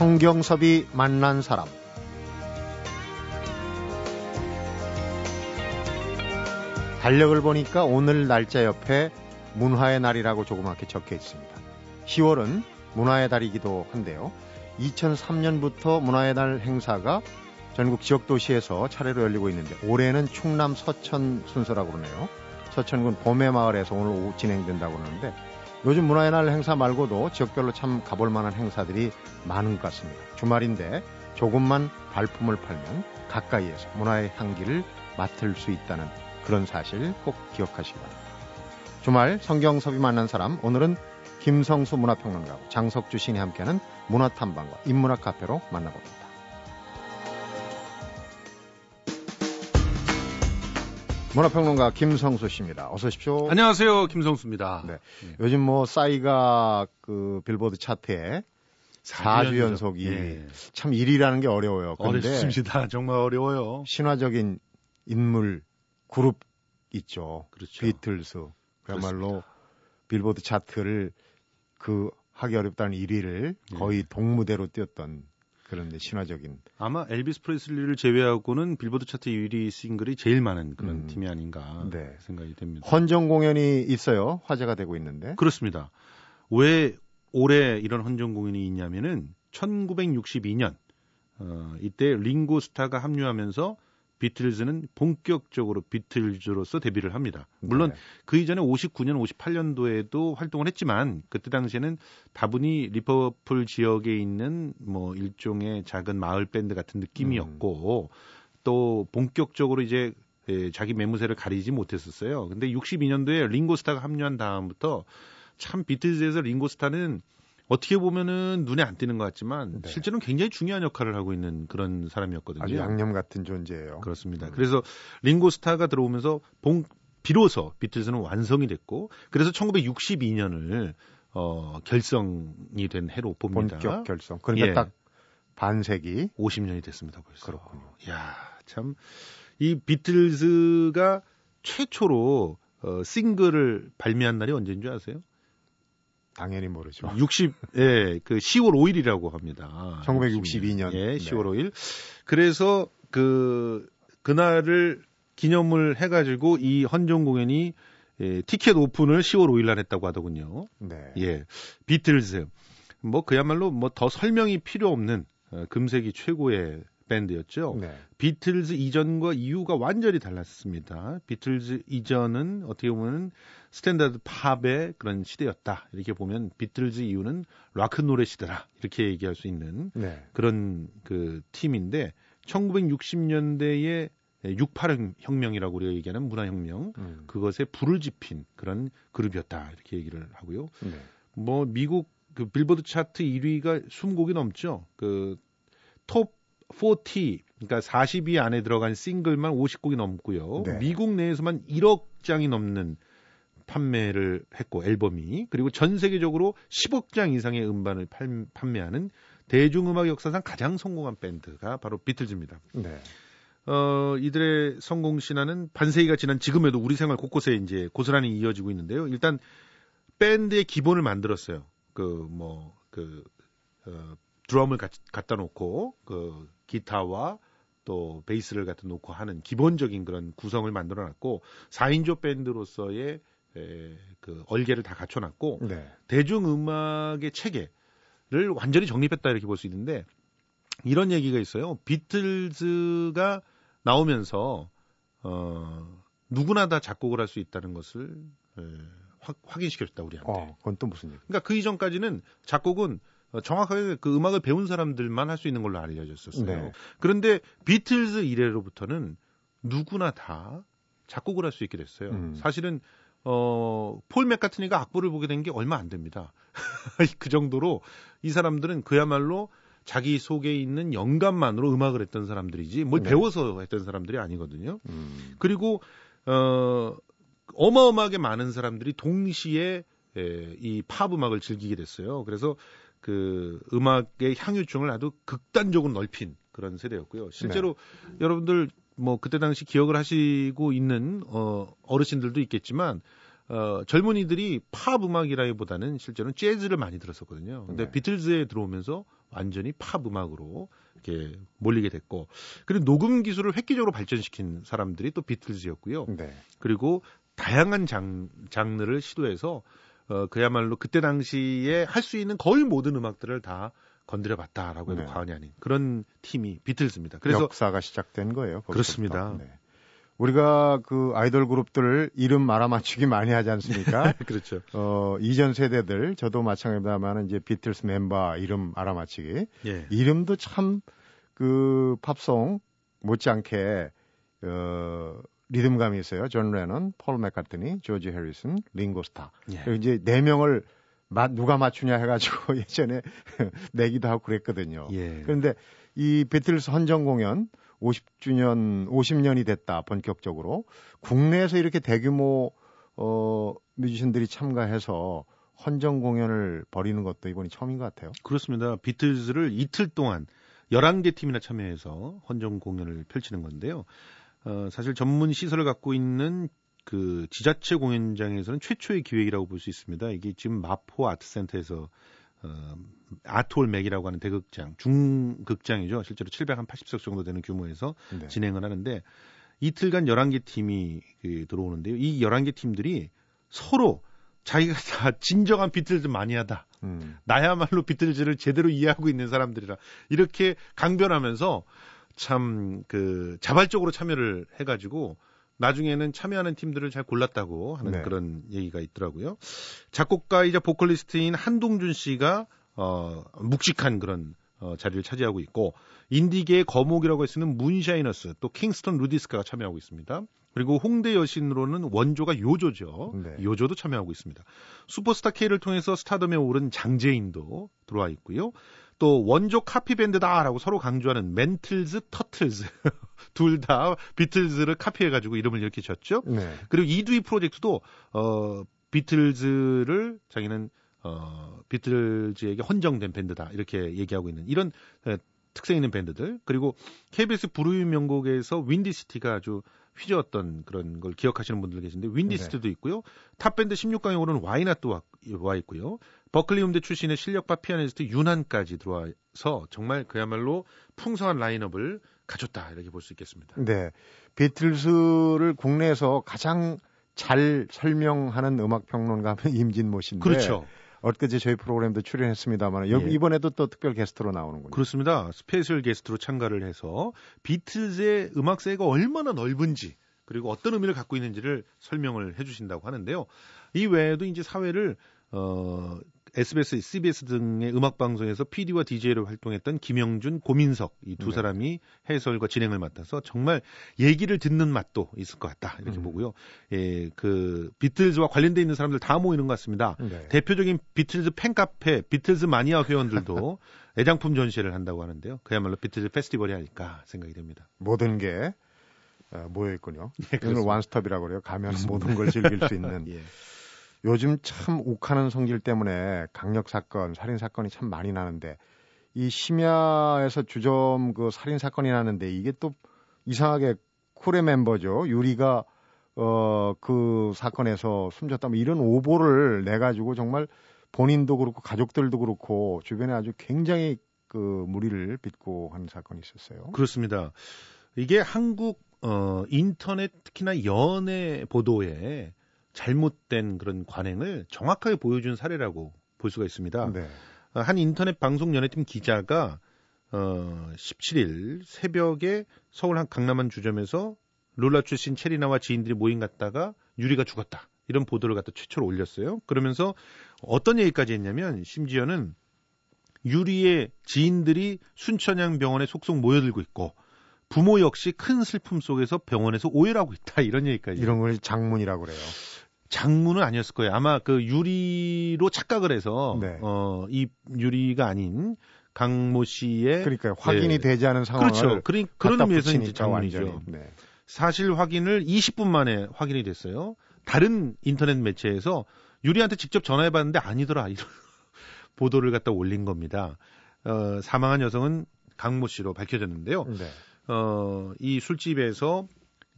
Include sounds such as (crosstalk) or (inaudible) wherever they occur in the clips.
성경섭이 만난 사람 달력을 보니까 오늘 날짜 옆에 문화의 날이라고 조그맣게 적혀 있습니다. 10월은 문화의 달이기도 한데요. 2003년부터 문화의 날 행사가 전국 지역 도시에서 차례로 열리고 있는데 올해는 충남 서천 순서라고 그러네요. 서천군 봄의 마을에서 오늘 오후 진행된다고 그러는데 요즘 문화의 날 행사 말고도 지역별로 참 가볼 만한 행사들이 많은 것 같습니다. 주말인데 조금만 발품을 팔면 가까이에서 문화의 향기를 맡을 수 있다는 그런 사실 꼭 기억하시기 바랍니다. 주말 성경섭이 만난 사람 오늘은 김성수 문화평론가 장석주 신이 함께하는 문화탐방과 인문학 카페로 만나봅니다. 문화평론가 김성수 씨입니다. 어서 오십시오. 안녕하세요. 김성수입니다. 네. 네. 요즘 뭐 싸이가 그 빌보드 차트에 4주 연속이 예. 참 1위라는 게 어려워요. 어렵습니다. 정말 어려워요. 신화적인 인물 그룹 있죠. 그렇죠. 비틀스. 그야말로 그렇습니다. 빌보드 차트를 그 하기 어렵다는 1위를 예. 거의 동무대로 뛰었던 그런 신화적인 아마 엘비스 프레슬리를 제외하고는 빌보드 차트 1위 싱글이 제일 많은 그런 음. 팀이 아닌가 네. 생각이 됩니다. 헌정 공연이 있어요. 화제가 되고 있는데. 그렇습니다. 왜 올해 이런 헌정 공연이 있냐면은 1962년 어, 이때 링고 스타가 합류하면서 비틀즈는 본격적으로 비틀즈로서 데뷔를 합니다. 물론 네. 그 이전에 59년, 58년도에도 활동을 했지만 그때 당시에는 다분히 리버풀 지역에 있는 뭐 일종의 작은 마을 밴드 같은 느낌이었고 음. 또 본격적으로 이제 예, 자기 매무새를 가리지 못했었어요. 근데 62년도에 링고스타가 합류한 다음부터 참 비틀즈에서 링고스타는 어떻게 보면은 눈에 안 띄는 것 같지만 네. 실제로는 굉장히 중요한 역할을 하고 있는 그런 사람이었거든요. 아주 양념 같은 존재예요. 그렇습니다. 음. 그래서 링고스타가 들어오면서 봉, 비로소 비틀즈는 완성이 됐고 그래서 1962년을 어, 결성이 된 해로 봅니다. 본격 결성. 그러니까 예. 딱 반세기 50년이 됐습니다 벌써. 그렇군요. 야, 참 이 비틀즈가 최초로 어, 싱글을 발매한 날이 언제인 줄 아세요? 당연히 모르죠. 60, 예, 그 10월 5일이라고 합니다. 1962년. 예, 10월 네. 5일. 그래서 그, 그날을 기념을 해가지고 이 헌정 공연이 예, 티켓 오픈을 10월 5일 날 했다고 하더군요. 네. 예. 비틀즈. 뭐 그야말로 뭐 더 설명이 필요 없는 어, 금세기 최고의 밴드였죠. 네. 비틀즈 이전과 이후가 완전히 달랐습니다. 비틀즈 이전은 어떻게 보면 스탠다드 팝의 그런 시대였다. 이렇게 보면 비틀즈 이후는 락큰롤의 시대라. 이렇게 얘기할 수 있는 네. 그런 그 팀인데 1960년대에 68 혁명이라고 우리가 얘기하는 문화 혁명 음. 그것에 불을 지핀 그런 그룹이었다 이렇게 얘기를 하고요. 네. 뭐 미국 그 빌보드 차트 1위가 20곡이 넘죠. 그톱 40, 그러니까 40위 안에 들어간 싱글만 50곡이 넘고요. 네. 미국 내에서만 1억 장이 넘는 판매를 했고 앨범이 그리고 전 세계적으로 10억 장 이상의 음반을 팔, 판매하는 대중음악 역사상 가장 성공한 밴드가 바로 비틀즈입니다. 네. 어, 이들의 성공 신화는 반세기가 지난 지금에도 우리 생활 곳곳에 이제 고스란히 이어지고 있는데요. 일단 밴드의 기본을 만들었어요. 그 뭐그 어, 드럼을 가, 갖다 놓고 그 기타와 또 베이스를 갖다 놓고 하는 기본적인 그런 구성을 만들어 놨고 4인조 밴드로서의 에, 그 얼개를 다 갖춰 놨고 네. 대중 음악의 체계를 완전히 정립했다 이렇게 볼 수 있는데 이런 얘기가 있어요. 비틀즈가 나오면서 어 누구나 다 작곡을 할 수 있다는 것을 에, 확, 확인시켰다 우리한테. 어, 그건 또 무슨 얘기? 그러니까 그 이전까지는 작곡은 어, 정확하게 그 음악을 배운 사람들만 할 수 있는 걸로 알려졌었어요. 네. 그런데 비틀즈 이래로부터는 누구나 다 작곡을 할 수 있게 됐어요. 음. 사실은 어, 폴 맥카트니가 악보를 보게 된 게 얼마 안 됩니다. (laughs) 그 정도로 이 사람들은 그야말로 자기 속에 있는 영감만으로 음악을 했던 사람들이지 뭘 네. 배워서 했던 사람들이 아니거든요. 음. 그리고 어 어마어마하게 많은 사람들이 동시에 에, 이팝 음악을 즐기게 됐어요. 그래서 그 음악의 향유층을 아주 극단적으로 넓힌 그런 세대였고요. 실제로 네. 여러분들 뭐 그때 당시 기억을 하시고 있는 어 어르신들도 있겠지만 어, 젊은이들이 팝 음악이라기보다는 실제로는 재즈를 많이 들었었거든요. 근데 네. 비틀즈에 들어오면서 완전히 팝 음악으로 이렇게 몰리게 됐고 그리고 녹음 기술을 획기적으로 발전시킨 사람들이 또 비틀즈였고요. 네. 그리고 다양한 장, 장르를 시도해서 어, 그야말로 그때 당시에 할 수 있는 거의 모든 음악들을 다 건드려봤다라고 해도 네. 과언이 아닌 그런 팀이 비틀즈입니다. 그래서 역사가 시작된 거예요. 그렇습니다. 네. 우리가 그 아이돌 그룹들 이름 알아맞추기 많이 하지 않습니까? (laughs) 그렇죠. 어, 이전 세대들 저도 마찬가지입니다만 이제 비틀스 멤버 이름 알아맞히기. 예. 이름도 참 그 팝송 못지않게 어, 리듬감이 있어요. 존 레넌, 폴 맥카트니, 조지 해리슨, 링고스타. 예. 이제 네 명을 마, 누가 맞추냐 해가지고 (laughs) 예전에 내기도 하고 그랬거든요. 예. 그런데 이 비틀스 헌정 공연 50주년, 50년이 됐다, 본격적으로. 국내에서 이렇게 대규모, 어, 뮤지션들이 참가해서 헌정 공연을 벌이는 것도 이번이 처음인 것 같아요. 그렇습니다. 비틀즈를 이틀 동안 11개 팀이나 참여해서 헌정 공연을 펼치는 건데요. 어, 사실 전문 시설을 갖고 있는 그 지자체 공연장에서는 최초의 기획이라고 볼 수 있습니다. 이게 지금 마포 아트센터에서 어, 아톨 맥이라고 하는 대극장, 중극장이죠. 실제로 780석 정도 되는 규모에서 네. 진행을 하는데 이틀간 11개 팀이 그 들어오는데요. 이 11개 팀들이 서로 자기가 (laughs) 다 진정한 비틀즈 마니아다. 음. 나야말로 비틀즈를 제대로 이해하고 있는 사람들이라 이렇게 강변하면서 참 그 자발적으로 참여를 해가지고 나중에는 참여하는 팀들을 잘 골랐다고 하는 네. 그런 얘기가 있더라고요. 작곡가이자 보컬리스트인 한동준 씨가 어, 묵직한 그런 어, 자리를 차지하고 있고 인디계의 거목이라고 할 수 있는 문샤이너스 또 킹스턴 루디스카가 참여하고 있습니다. 그리고 홍대 여신으로는 원조가 요조죠. 네. 요조도 참여하고 있습니다. 슈퍼스타 K를 통해서 스타덤에 오른 장재인도 들어와 있고요. 또 원조 카피 밴드다라고 서로 강조하는 멘틀즈 타틀즈 (laughs) 둘 다 비틀즈를 카피해가지고 이름을 이렇게 졌죠. 네. 그리고 이두이 프로젝트도 어 비틀즈를 자기는 어 비틀즈에게 헌정된 밴드다 이렇게 얘기하고 있는 이런 에, 특색 있는 밴드들 그리고 KBS 불후의 명곡에서 윈디시티가 아주 휘저었던 그런 걸 기억하시는 분들 계신데 윈디시티도 네. 있고요. 탑밴드 16강에 오른 와이낫도 와, 와 있고요. 버클리 음대 출신의 실력파 피아니스트 윤한까지 들어와서 정말 그야말로 풍성한 라인업을 가졌다 이렇게 볼 수 있겠습니다. 네, 비틀스를 국내에서 가장 잘 설명하는 음악 평론가는 임진모 씨인데 그렇죠. 엊그제 저희 프로그램도 출연했습니다만 예. 이번에도 또 특별 게스트로 나오는군요. 그렇습니다. special guest로 참가를 해서 비틀즈의 음악 세계가 얼마나 넓은지 그리고 어떤 의미를 갖고 있는지를 설명을 해주신다고 하는데요. 이 외에도 이제 사회를 어 SBS, CBS 등의 음악 방송에서 PD와 DJ로 활동했던 김영준, 고민석 이두 네. 사람이 해설과 진행을 맡아서 정말 얘기를 듣는 맛도 있을 것 같다 이렇게 음. 보고요. 예, 그 비틀즈와 관련돼 있는 사람들 다 모이는 것 같습니다. 네. 대표적인 비틀즈 팬카페, 비틀즈 마니아 회원들도 (laughs) 애장품 전시회를 한다고 하는데요. 그야말로 비틀즈 페스티벌이 아닐까 생각이 됩니다. 모든 게 어, 모여 있군요. 네, 이걸 완스톱이라고 그래요. 가면 모든 걸 즐길 수 (laughs) 있는. 예. 요즘 참 욱하는 성질 때문에 강력 사건, 살인 사건이 참 많이 나는데 이 심야에서 주점 그 살인 사건이 나는데 이게 또 이상하게 쿨의 멤버죠. 유리가 어 그 사건에서 숨졌다면 이런 오보를 내 가지고 정말 본인도 그렇고 가족들도 그렇고 주변에 아주 굉장히 그 무리를 빚고 하는 사건이 있었어요. 그렇습니다. 이게 한국 어 인터넷 특히나 연예 보도에 잘못된 그런 관행을 정확하게 보여준 사례라고 볼 수가 있습니다. 네. 어, 한 인터넷 방송 연예팀 기자가 어 17일 새벽에 서울 한 강남 한 주점에서 롤라 출신 체리나와 지인들이 모임 갔다가 유리가 죽었다. 이런 보도를 갖다 최초로 올렸어요. 그러면서 어떤 얘기까지 했냐면 심지어는 유리의 지인들이 순천향 병원에 속속 모여들고 있고 부모 역시 큰 슬픔 속에서 병원에서 오해를 하고 있다 이런 얘기까지. 이런 걸 장문이라고 그래요. 장문은 아니었을 거예요. 아마 그 유리로 착각을 해서 네. 어이 유리가 아닌 강모 씨의 그러니까 확인이 네. 되지 않은 상황을 그렇죠. 그런 그런 의미에서 이제 장문이죠. 네. 사실 확인을 20분 만에 확인이 됐어요. 다른 인터넷 매체에서 유리한테 직접 전화해 봤는데 아니더라. 이런 (laughs) 보도를 갖다 올린 겁니다. 어, 사망한 여성은 강모 씨로 밝혀졌는데요. 네. 어, 이 술집에서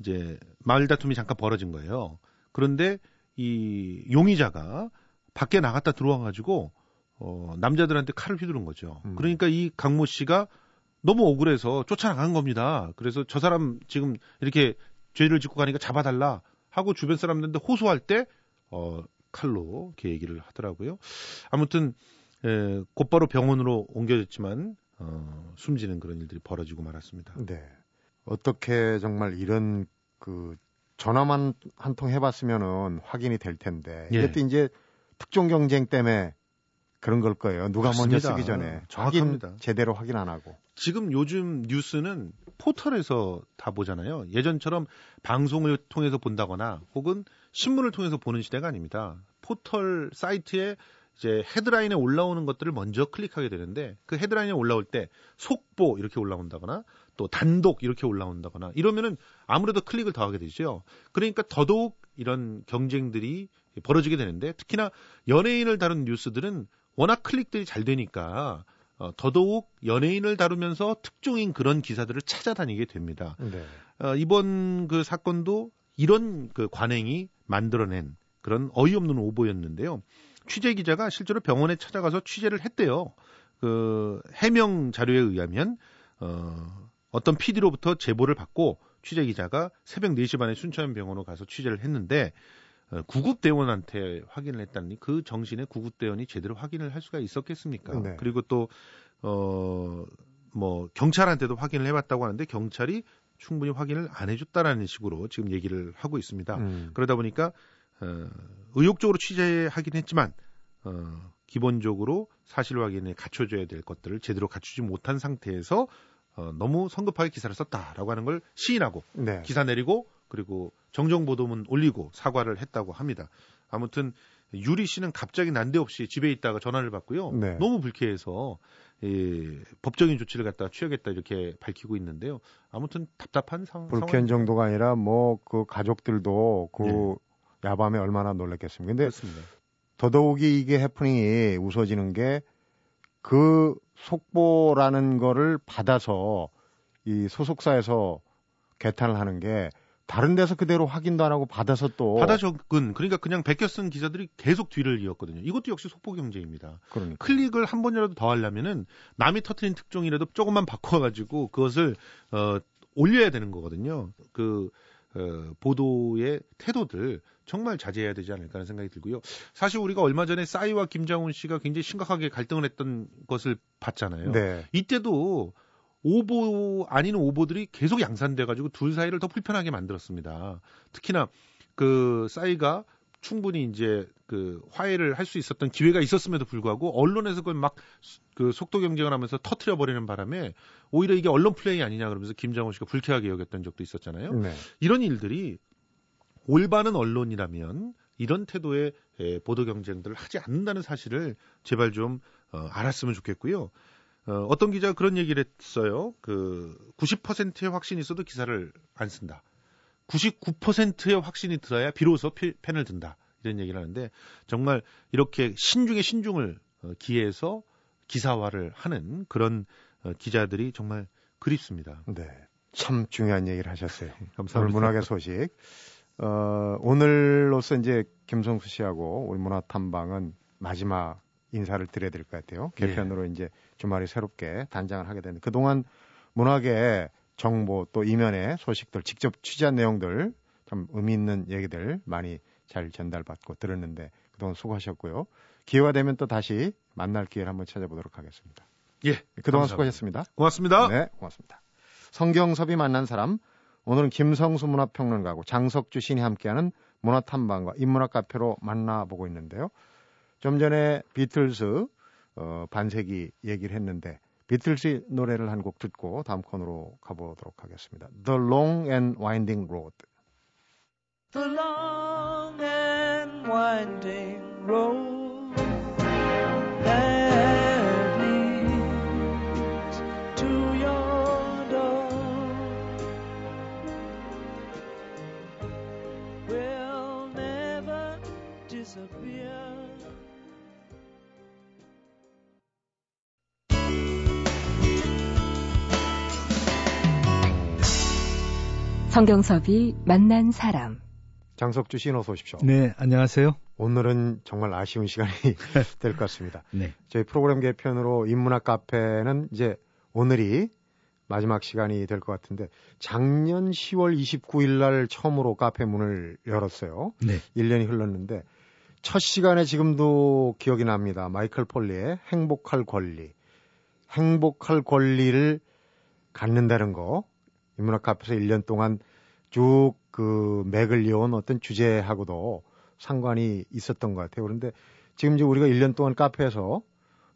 이제 말다툼이 잠깐 벌어진 거예요. 그런데 이 용의자가 밖에 나갔다 들어와 가지고 어 남자들한테 칼을 휘두른 거죠. 음. 그러니까 이 강모 씨가 너무 억울해서 쫓아나간 겁니다. 그래서 저 사람 지금 이렇게 죄를 짓고 가니까 잡아달라 하고 주변 사람들한테 호소할 때 어, 칼로 이렇게 얘기를 하더라고요. 아무튼 에, 곧바로 병원으로 옮겨졌지만 어, 숨지는 그런 일들이 벌어지고 말았습니다. 네. 어떻게 정말 이런 그 전화만 한 통 해봤으면은 확인이 될 텐데 예. 이것도 이제 특종 경쟁 때문에 그런 걸 거예요. 누가 맞습니다. 먼저 쓰기 전에 정확합니다. 확인, 제대로 확인 안 하고. 지금 요즘 뉴스는 포털에서 다 보잖아요. 예전처럼 방송을 통해서 본다거나 혹은 신문을 통해서 보는 시대가 아닙니다. 포털 사이트에 이제 헤드라인에 올라오는 것들을 먼저 클릭하게 되는데 그 헤드라인에 올라올 때 속보 이렇게 올라온다거나 또 단독 이렇게 올라온다거나 이러면은 아무래도 클릭을 더 하게 되죠. 그러니까 더더욱 이런 경쟁들이 벌어지게 되는데 특히나 연예인을 다룬 뉴스들은 워낙 클릭들이 잘 되니까 어, 더더욱 연예인을 다루면서 특종인 그런 기사들을 찾아다니게 됩니다. 네. 어, 이번 그 사건도 이런 그 관행이 만들어낸 그런 어이없는 오보였는데요. 취재 기자가 실제로 병원에 찾아가서 취재를 했대요. 그 해명 자료에 의하면 어, 어떤 PD로부터 제보를 받고 취재 기자가 새벽 4시 반에 순천병원으로 가서 취재를 했는데 어, 구급대원한테 확인을 했다니 그 정신에 구급대원이 제대로 확인을 할 수가 있었겠습니까? 네. 그리고 또, 어, 뭐, 경찰한테도 확인을 해봤다고 하는데 경찰이 충분히 확인을 안 해줬다라는 식으로 지금 얘기를 하고 있습니다. 음. 그러다 보니까, 어, 의욕적으로 취재하긴 했지만, 어, 기본적으로 사실 확인에 갖춰줘야 될 것들을 제대로 갖추지 못한 상태에서 어, 너무 성급하게 기사를 썼다라고 하는 걸 시인하고 네. 기사 내리고 그리고 정정 보도문 올리고 사과를 했다고 합니다. 아무튼 유리 씨는 갑자기 난데없이 집에 있다가 전화를 받고요. 네. 너무 불쾌해서 예, 법적인 조치를 갖다 취하겠다 이렇게 밝히고 있는데요. 아무튼 답답한 상황. 불쾌한 정도가 아니라 뭐 그 가족들도 그 네. 야밤에 얼마나 놀랐겠습니까. 근데 그렇습니다. 더더욱이 이게 해프닝이 웃어지는 게 그 속보라는 거를 받아서 이 소속사에서 개탄을 하는 게 다른 데서 그대로 확인도 안 하고 받아서 또 받아 적은 그러니까 그냥 베껴 쓴 기자들이 계속 뒤를 이었거든요. 이것도 역시 속보 경제입니다. 그러니까. 클릭을 한 번이라도 더 하려면은 남이 터트린 특종이라도 조금만 바꿔 가지고 그것을 어 올려야 되는 거거든요. 그 어, 보도의 태도들 정말 자제해야 되지 않을까 하는 생각이 들고요. 사실 우리가 얼마 전에 싸이와 김장훈 씨가 굉장히 심각하게 갈등을 했던 것을 봤잖아요. 네. 이때도 오보 아닌 오보들이 계속 양산돼 가지고 둘 사이를 더 불편하게 만들었습니다. 특히나 그 싸이가 충분히 이제 그 화해를 할 수 있었던 기회가 있었음에도 불구하고 언론에서 그걸 막 그 속도 경쟁을 하면서 터트려 버리는 바람에 오히려 이게 언론 플레이 아니냐 그러면서 김정은 씨가 불쾌하게 여겼던 적도 있었잖아요. 네. 이런 일들이 올바른 언론이라면 이런 태도의 보도 경쟁들을 하지 않는다는 사실을 제발 좀 어, 알았으면 좋겠고요. 어, 어떤 기자가 그런 얘기를 했어요. 그 90%의 확신이 있어도 기사를 안 쓴다. 99%의 확신이 들어야 비로소 펜을 든다. 이런 얘기를 하는데 정말 이렇게 신중에 신중을 어, 기해서 기사화를 하는 그런 어, 기자들이 정말 그립습니다. 네. 참 중요한 얘기를 하셨어요. (laughs) 감사합니다. 오늘 문학의 소식. 어, 오늘로서 이제 김성수 씨하고 우리 문화 탐방은 마지막 인사를 드려야 될 것 같아요. 예. 개편으로 예. 이제 주말에 새롭게 단장을 하게 되는데 그동안 문학의 정보 또 이면의 소식들 직접 취재한 내용들 참 의미 있는 얘기들 많이 잘 전달받고 들었는데 그동안 수고하셨고요. 기회가 되면 또 다시 만날 기회를 한번 찾아보도록 하겠습니다. 예. 그동안 감사합니다. 수고하셨습니다. 고맙습니다. 네, 고맙습니다. 성경섭이 만난 사람 오늘은 김성수 문화평론가와 장석주 시인이 함께하는 문화탐방과 인문학 카페로 만나보고 있는데요. 좀 전에 비틀스 어, 반세기 얘기를 했는데 비틀스 노래를 한 곡 듣고 다음 코너로 가보도록 하겠습니다. The Long and Winding Road. The long and winding road disappear. 성경섭이 만난 사람 장석주 씨 어서 오십시오. 네, 안녕하세요. 오늘은 정말 아쉬운 시간이 (laughs) 될 것 같습니다. 네. 저희 프로그램 개편으로 인문학 카페는 이제 오늘이 마지막 시간이 될 것 같은데 작년 10월 29일 날 처음으로 카페 문을 열었어요. 네. 1년이 흘렀는데 첫 시간에 지금도 기억이 납니다. 마이클 폴리의 행복할 권리. 행복할 권리를 갖는다는 거. 인문학 카페에서 1년 동안 쭉 그 맥을 이어온 어떤 주제하고도 상관이 있었던 것 같아요. 그런데 지금 이제 우리가 1년 동안 카페에서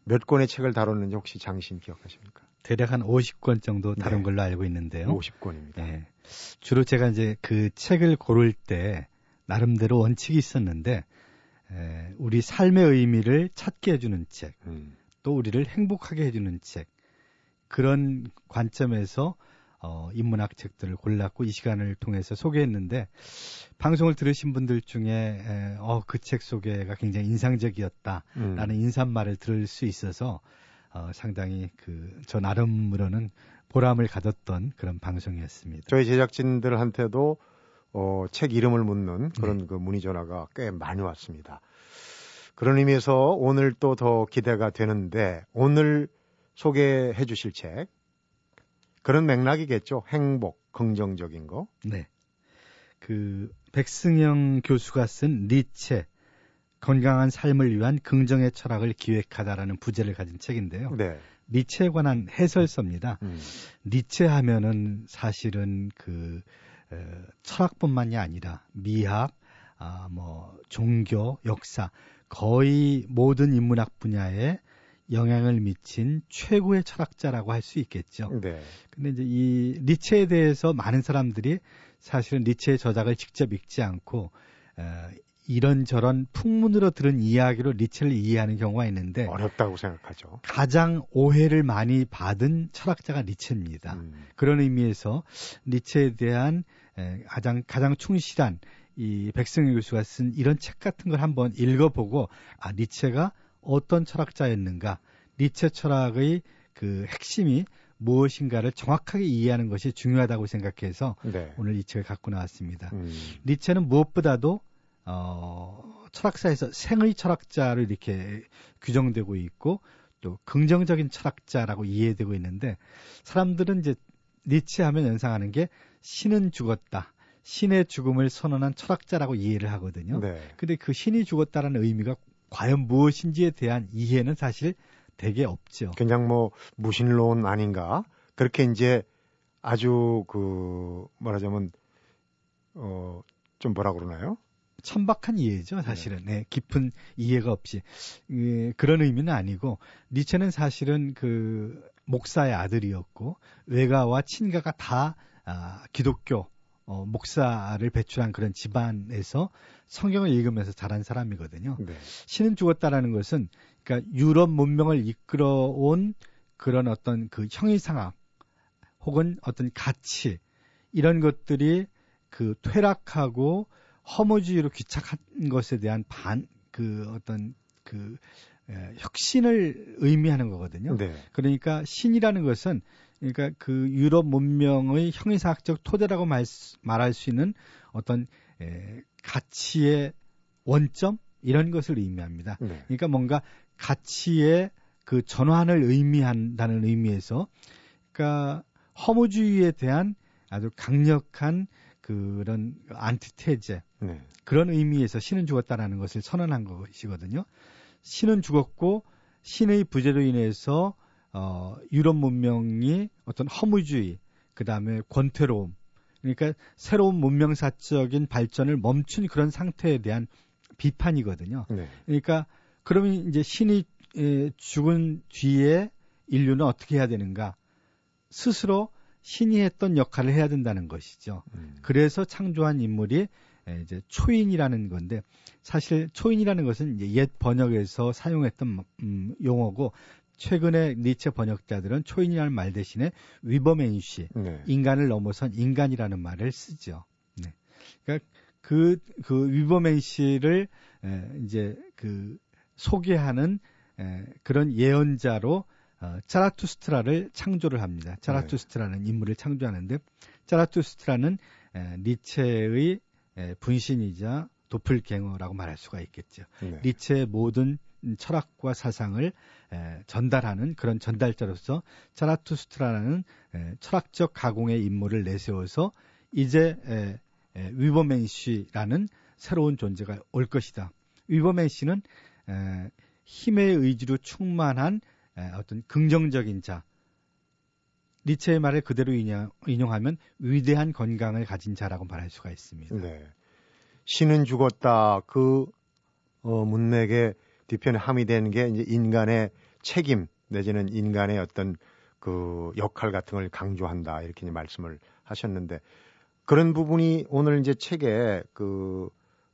몇 권의 책을 다뤘는지 혹시 장신 기억하십니까? 대략 한 50권 정도 다룬 네. 걸로 알고 있는데요. 50권입니다. 네. 주로 제가 이제 그 책을 고를 때 나름대로 원칙이 있었는데 에, 우리 삶의 의미를 찾게 해주는 책, 음. 또 우리를 행복하게 해주는 책 그런 관점에서 어, 인문학 책들을 골랐고 이 시간을 통해서 소개했는데 방송을 들으신 분들 중에 어, 그 책 소개가 굉장히 인상적이었다라는 음. 인사말을 들을 수 있어서 어, 상당히 그 저 나름으로는 보람을 가졌던 그런 방송이었습니다. 저희 제작진들한테도 어, 책 이름을 묻는 그런 네. 그 문의 전화가 꽤 많이 왔습니다. 그런 의미에서 오늘 또 더 기대가 되는데 오늘 소개해 주실 책 그런 맥락이겠죠. 행복, 긍정적인 거. 네. 그 백승영 교수가 쓴 니체 건강한 삶을 위한 긍정의 철학을 기획하다라는 부제를 가진 책인데요. 네. 니체에 관한 해설서입니다. 음. 니체 하면은 사실은 그 에, 철학뿐만이 아니라 미학, 아, 뭐 종교, 역사 거의 모든 인문학 분야에 영향을 미친 최고의 철학자라고 할 수 있겠죠. 네. 근데 이제 이 니체에 대해서 많은 사람들이 사실은 니체의 저작을 직접 읽지 않고 어, 이런저런 풍문으로 들은 이야기로 니체를 이해하는 경우가 있는데 어렵다고 생각하죠. 가장 오해를 많이 받은 철학자가 니체입니다. 음. 그런 의미에서 니체에 대한 에, 가장 가장 충실한 이 백승희 교수가 쓴 이런 책 같은 걸 한번 읽어보고 아 니체가 어떤 철학자였는가, 니체 철학의 그 핵심이 무엇인가를 정확하게 이해하는 것이 중요하다고 생각해서 네. 오늘 이 책을 갖고 나왔습니다. 음. 니체는 무엇보다도 어, 철학사에서 생의 철학자로 이렇게 규정되고 있고 또 긍정적인 철학자라고 이해되고 있는데 사람들은 이제 니체 하면 연상하는 게 신은 죽었다. 신의 죽음을 선언한 철학자라고 이해를 하거든요. 네. 근데 그 신이 죽었다라는 의미가 과연 무엇인지에 대한 이해는 사실 되게 없죠. 그냥 뭐 무신론 아닌가 그렇게 이제 아주 그 말하자면 어 좀 뭐라 그러나요? 천박한 이해죠, 사실은. 네. 네 깊은 이해가 없이. 예, 그런 의미는 아니고, 니체는 사실은 그 목사의 아들이었고, 외가와 친가가 다 아, 기독교 어, 목사를 배출한 그런 집안에서 성경을 읽으면서 자란 사람이거든요. 네. 신은 죽었다라는 것은 그러니까 유럽 문명을 이끌어온 그런 어떤 그 형이상학 혹은 어떤 가치 이런 것들이 그 퇴락하고 허무주의로 귀착한 것에 대한 반 그 어떤 그 에, 혁신을 의미하는 거거든요. 네. 그러니까 신이라는 것은 그러니까 그 유럽 문명의 형이사학적 토대라고 말, 말할 수 있는 어떤 에, 가치의 원점 이런 것을 의미합니다. 네. 그러니까 뭔가 가치의 그 전환을 의미한다는 의미에서 그러니까 허무주의에 대한 아주 강력한 그런 안티테제 네. 그런 의미에서 신은 죽었다라는 것을 선언한 것이거든요. 신은 죽었고 신의 부재로 인해서 어, 유럽 문명이 어떤 허무주의, 그 다음에 권태로움, 그러니까 새로운 문명사적인 발전을 멈춘 그런 상태에 대한 비판이거든요. 네. 그러니까 그러면 이제 신이 에, 죽은 뒤에 인류는 어떻게 해야 되는가? 스스로 신이 했던 역할을 해야 된다는 것이죠. 음. 그래서 창조한 인물이 이제 초인이라는 건데 사실 초인이라는 것은 이제 옛 번역에서 사용했던 음, 용어고 최근에 니체 번역자들은 초인이라는 말 대신에 위버맨시 네. 인간을 넘어선 인간이라는 말을 쓰죠. 네. 그러니까 그, 그 위버맨시를 에, 이제 그 소개하는 에, 그런 예언자로 어, 자라투스트라를 창조를 합니다. 자라투스트라는 네. 인물을 창조하는데 자라투스트라는 에, 니체의 에, 분신이자 도플갱어라고 말할 수가 있겠죠. 네. 니체의 모든 철학과 사상을 에, 전달하는 그런 전달자로서 자라투스트라는 에, 철학적 가공의 임무를 내세워서 이제 에, 에, 위버맨시라는 새로운 존재가 올 것이다. 위버맨시는 에, 힘의 의지로 충만한 에, 어떤 긍정적인 자. 니체의 말을 그대로 인용, 인용 하면 위대한 건강을 가진 자라고 말할 수가 있습니다. 네. 신은 죽었다. 그 어, 문맥에 뒤편에 함의되는 게 이제 인간의 책임 내지는 인간의 어떤 그 역할 같은 걸 강조한다 이렇게 말씀을 하셨는데 그런 부분이 오늘 이제 책에 그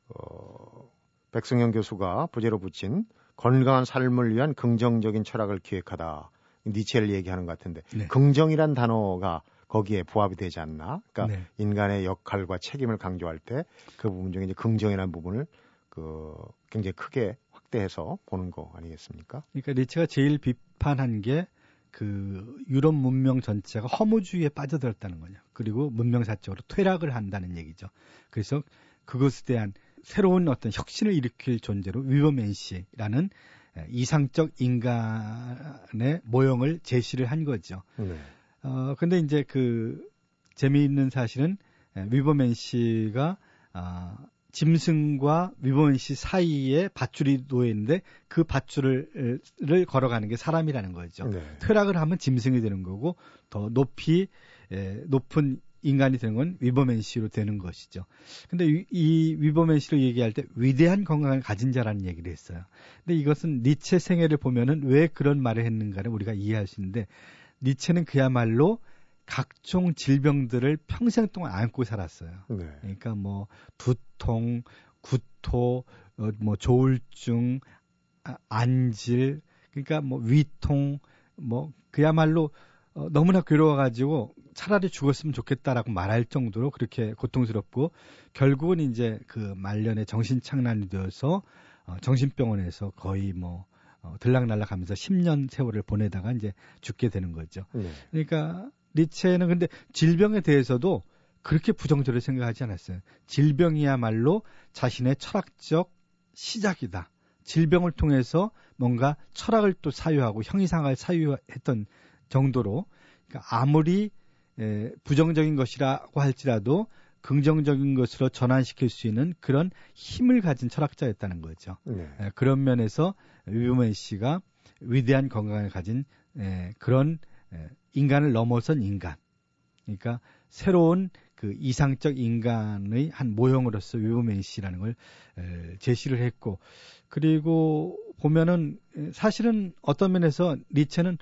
어, 백승영 교수가 부제로 붙인 건강한 삶을 위한 긍정적인 철학을 기획하다 니체를 얘기하는 것 같은데 네. 긍정이란 단어가 거기에 부합이 되지 않나? 그러니까 네. 인간의 역할과 책임을 강조할 때 그 부분 중에 이제 긍정이라는 부분을 그 굉장히 크게 확대해서 보는 거 아니겠습니까? 그러니까 니체가 제일 비판한 게 그 유럽 문명 전체가 허무주의에 빠져들었다는 거냐. 그리고 문명사적으로 퇴락을 한다는 얘기죠. 그래서 그것에 대한 새로운 어떤 혁신을 일으킬 존재로 Übermensch라는 이상적 인간의 모형을 제시를 한 거죠. 네. 어, 근데 이제 그 재미있는 사실은 Übermensch가 아, 짐승과 Übermensch 사이에 밧줄이 놓여 있는데 그 밧줄을 를 걸어가는 게 사람이라는 거죠. 네. 퇴락을 하면 짐승이 되는 거고 더 높이 에, 높은 인간이 되는 건 위버맨 씨로 되는 것이죠. 근데 이, 이 위버맨 씨를 얘기할 때 위대한 건강을 가진 자라는 얘기를 했어요. 근데 이것은 니체 생애를 보면은 왜 그런 말을 했는가를 우리가 이해할 수 있는데 니체는 그야말로 각종 질병들을 평생 동안 안고 살았어요. 네. 그러니까 뭐 두통, 구토, 어, 뭐 조울증, 아, 안질, 그러니까 뭐 위통, 뭐 그야말로 어, 너무나 괴로워가지고 차라리 죽었으면 좋겠다라고 말할 정도로 그렇게 고통스럽고 결국은 이제 그 말년에 정신착란이 되어서 어, 정신병원에서 거의 뭐 어, 들락날락하면서 10년 세월을 보내다가 이제 죽게 되는 거죠. 네. 그러니까 리체는 근데 질병에 대해서도 그렇게 부정적으로 생각하지 않았어요. 질병이야말로 자신의 철학적 시작이다. 질병을 통해서 뭔가 철학을 또 사유하고 형이상을 사유했던 정도로 그러니까 아무리 에, 부정적인 것이라고 할지라도 긍정적인 것으로 전환시킬 수 있는 그런 힘을 가진 철학자였다는 거죠. 네. 에, 그런 면에서 위브맨 씨가 위대한 건강을 가진 에, 그런 에, 인간을 넘어선 인간. 그러니까 새로운 그 이상적 인간의 한 모형으로서 씨라는 걸 에, 제시를 했고 그리고 보면은 사실은 어떤 면에서 리체는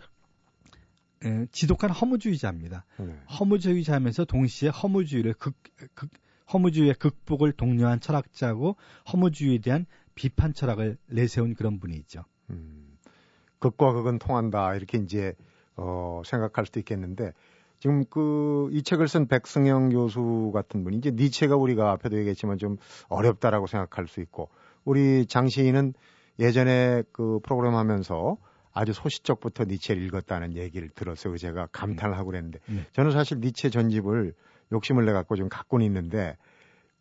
에, 지독한 허무주의자입니다. 네. 허무주의자면서 동시에 허무주의를 극, 극 허무주의의 극복을 독려한 철학자고 허무주의에 대한 비판 철학을 내세운 그런 분이 있죠. 음, 극과 극은 통한다 이렇게 이제 어, 생각할 수도 있겠는데 지금 그 이 책을 쓴 백승영 교수 같은 분이 이제 니체가 우리가 앞에도 얘기했지만 좀 어렵다라고 생각할 수 있고 우리 장 시인은 예전에 그 프로그램 하면서 아주 소시적부터 니체를 읽었다는 얘기를 들었어요. 제가 감탄을 하고 그랬는데 네. 저는 사실 니체 전집을 욕심을 내 갖고 좀 갖고는 있는데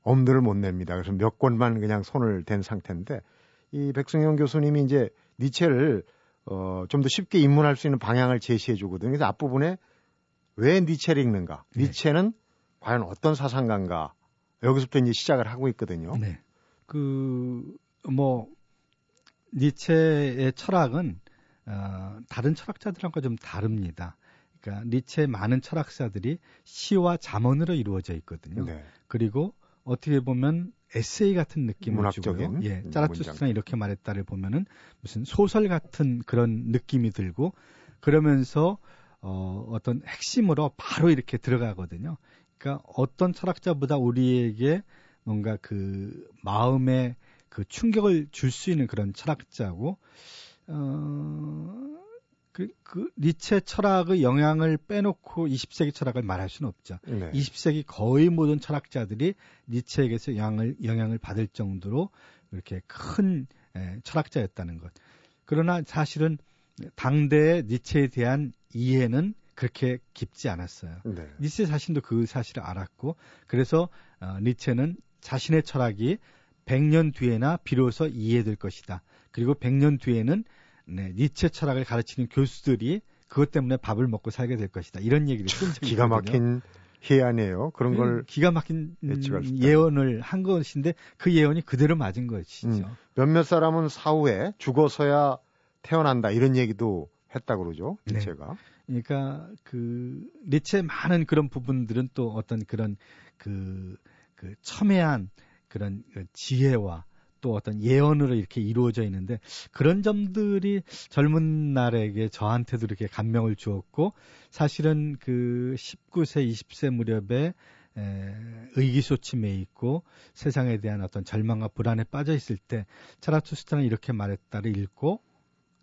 엄두를 못 냅니다. 그래서 몇 권만 그냥 손을 댄 상태인데 이 백승영 교수님이 이제 니체를 어, 좀 더 쉽게 입문할 수 있는 방향을 제시해 주거든요. 그래서 앞부분에 왜 니체를 읽는가? 네. 니체는 과연 어떤 사상가인가? 여기서부터 이제 시작을 하고 있거든요. 네. 그, 뭐, 니체의 철학은, 어, 다른 철학자들하고 좀 다릅니다. 그러니까 니체의 많은 철학사들이 시와 잠언으로 이루어져 있거든요. 네. 그리고 어떻게 보면 에세이 같은 느낌을 문학적인 주고요. 예, 짜라투스트가 이렇게 말했다를 보면은 무슨 소설 같은 그런 느낌이 들고 그러면서 어, 어떤 핵심으로 바로 이렇게 들어가거든요. 그러니까 어떤 철학자보다 우리에게 뭔가 그 마음에 그 충격을 줄 수 있는 그런 철학자고 어, 그, 그 니체 철학의 영향을 빼놓고 20세기 철학을 말할 수는 없죠. 네. 20세기 거의 모든 철학자들이 니체에게서 영향을 영향을 받을 정도로 이렇게 큰 에, 철학자였다는 것. 그러나 사실은 당대의 니체에 대한 이해는 그렇게 깊지 않았어요. 네. 니체 자신도 그 사실을 알았고 그래서 어, 니체는 자신의 철학이 100년 뒤에나 비로소 이해될 것이다. 그리고 100년 뒤에는 네, 니체 철학을 가르치는 교수들이 그것 때문에 밥을 먹고 살게 될 것이다. 이런 얘기를 쓴 적이 기가 막힌 해안이에요. 그런 걸 음, 기가 막힌 예언을 한 것인데 그 예언이 그대로 맞은 것이죠. 음, 몇몇 사람은 사후에 죽어서야 태어난다 이런 얘기도 했다 그러죠. 니체가. 네. 그러니까 그 니체의 많은 그런 부분들은 또 어떤 그런 그, 그 첨예한 그런 그 지혜와 또 어떤 예언으로 이렇게 이루어져 있는데 그런 점들이 젊은 날에게 저한테도 이렇게 감명을 주었고 사실은 그 19세, 20세 무렵에 에, 의기소침해 있고 세상에 대한 어떤 절망과 불안에 빠져 있을 때 차라투스트는 이렇게 말했다를 읽고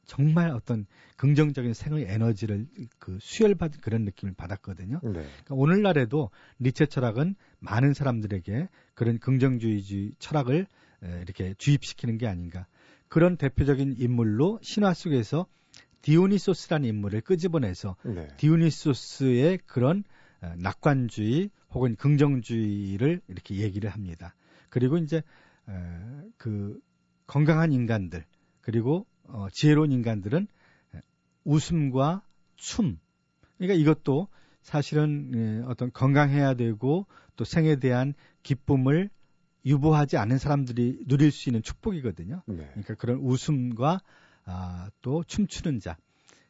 정말 어떤 긍정적인 생의 에너지를 그 수혈받은 그런 느낌을 받았거든요. 네. 그러니까 오늘날에도 니체 철학은 많은 사람들에게 그런 긍정주의 철학을 이렇게 주입시키는 게 아닌가. 그런 대표적인 인물로 신화 속에서 디오니소스라는 인물을 끄집어내서 네. 디오니소스의 그런 낙관주의 혹은 긍정주의를 이렇게 얘기를 합니다. 그리고 이제 그 건강한 인간들 그리고 어, 지혜로운 인간들은 웃음과 춤 그러니까 이것도 사실은 어떤 건강해야 되고 또 생에 대한 기쁨을 유보하지 않은 사람들이 누릴 수 있는 축복이거든요. 네. 그러니까 그런 웃음과 아, 또 춤추는 자.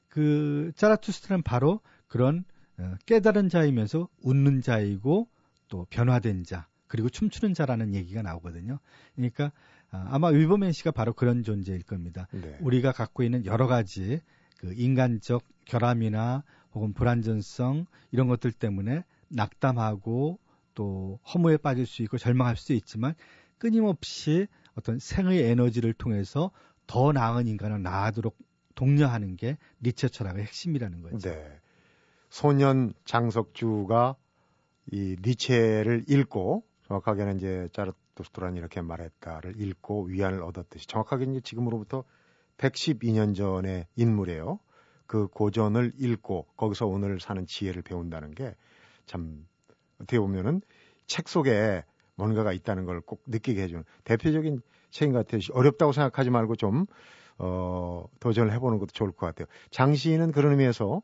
그 짜라투스트는 바로 그런 어, 깨달은 자이면서 웃는 자이고 또 변화된 자 그리고 춤추는 자라는 얘기가 나오거든요. 그러니까 아, 아마 윌버맨 씨가 바로 그런 존재일 겁니다. 네. 우리가 갖고 있는 여러 가지 그 인간적 결함이나 혹은 불안전성 이런 것들 때문에 낙담하고 또 허무에 빠질 수 있고 절망할 수도 있지만 끊임없이 어떤 생의 에너지를 통해서 더 나은 인간을 낳아도록 독려하는 게 니체 철학의 핵심이라는 거죠. 네. 소년 장석주가 이 니체를 읽고 정확하게는 이제 짜르토스트란 이렇게 말했다를 읽고 위안을 얻었듯이 정확하게 이제 지금으로부터 112년 전의 인물이에요. 그 고전을 읽고 거기서 오늘 사는 지혜를 배운다는 게 참 어떻게 보면은 책 속에 뭔가가 있다는 걸 꼭 느끼게 해주는 대표적인 책인 것 같아요. 어렵다고 생각하지 말고 좀, 어, 도전을 해보는 것도 좋을 것 같아요. 장 시인은 그런 의미에서,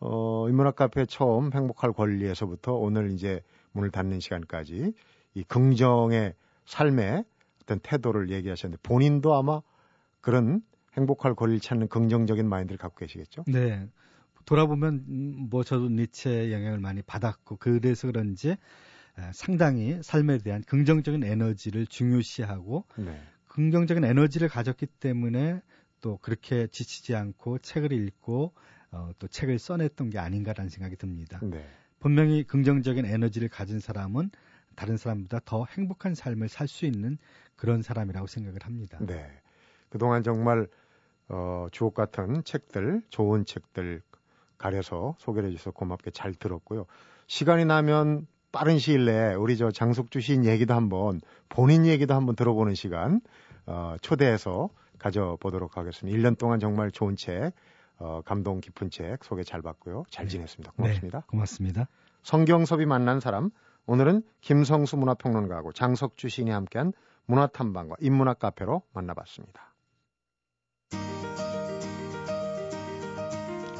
어, 인문학 카페 처음 행복할 권리에서부터 오늘 이제 문을 닫는 시간까지 이 긍정의 삶의 어떤 태도를 얘기하셨는데 본인도 아마 그런 행복할 권리를 찾는 긍정적인 마인드를 갖고 계시겠죠? 네. 돌아보면 음, 뭐 저도 니체의 영향을 많이 받았고 그래서 그런지 상당히 삶에 대한 긍정적인 에너지를 중요시하고 네. 긍정적인 에너지를 가졌기 때문에 또 그렇게 지치지 않고 책을 읽고 어, 또 책을 써냈던 게 아닌가라는 생각이 듭니다. 네. 분명히 긍정적인 에너지를 가진 사람은 다른 사람보다 더 행복한 삶을 살 수 있는 그런 사람이라고 생각을 합니다. 네. 그동안 정말 어, 주옥 같은 책들, 좋은 책들 가려서 소개를 해주셔서 고맙게 잘 들었고요. 시간이 나면 빠른 시일 내에 우리 저 장석주 시인 얘기도 한번 본인 얘기도 한번 들어보는 시간 어, 초대해서 가져보도록 하겠습니다. 1년 동안 정말 좋은 책, 어, 감동 깊은 책 소개 잘 받고요. 잘 네. 지냈습니다. 고맙습니다. 네, 고맙습니다. 성경섭이 만난 사람 오늘은 김성수 문화평론가하고 장석주 시인이 함께한 문화탐방과 인문학 카페로 만나봤습니다.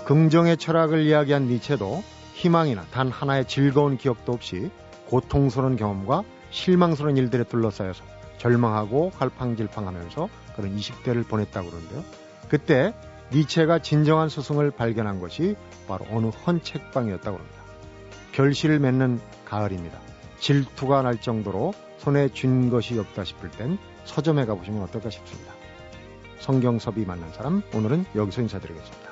긍정의 철학을 이야기한 니체도 희망이나 단 하나의 즐거운 기억도 없이 고통스러운 경험과 실망스러운 일들에 둘러싸여서 절망하고 갈팡질팡하면서 그런 20대를 보냈다고 그러는데요. 그때 니체가 진정한 스승을 발견한 것이 바로 어느 헌 책방이었다고 합니다. 결실을 맺는 가을입니다. 질투가 날 정도로 손에 쥔 것이 없다 싶을 땐 서점에 가보시면 어떨까 싶습니다. 성경섭이 만난 사람 오늘은 여기서 인사드리겠습니다.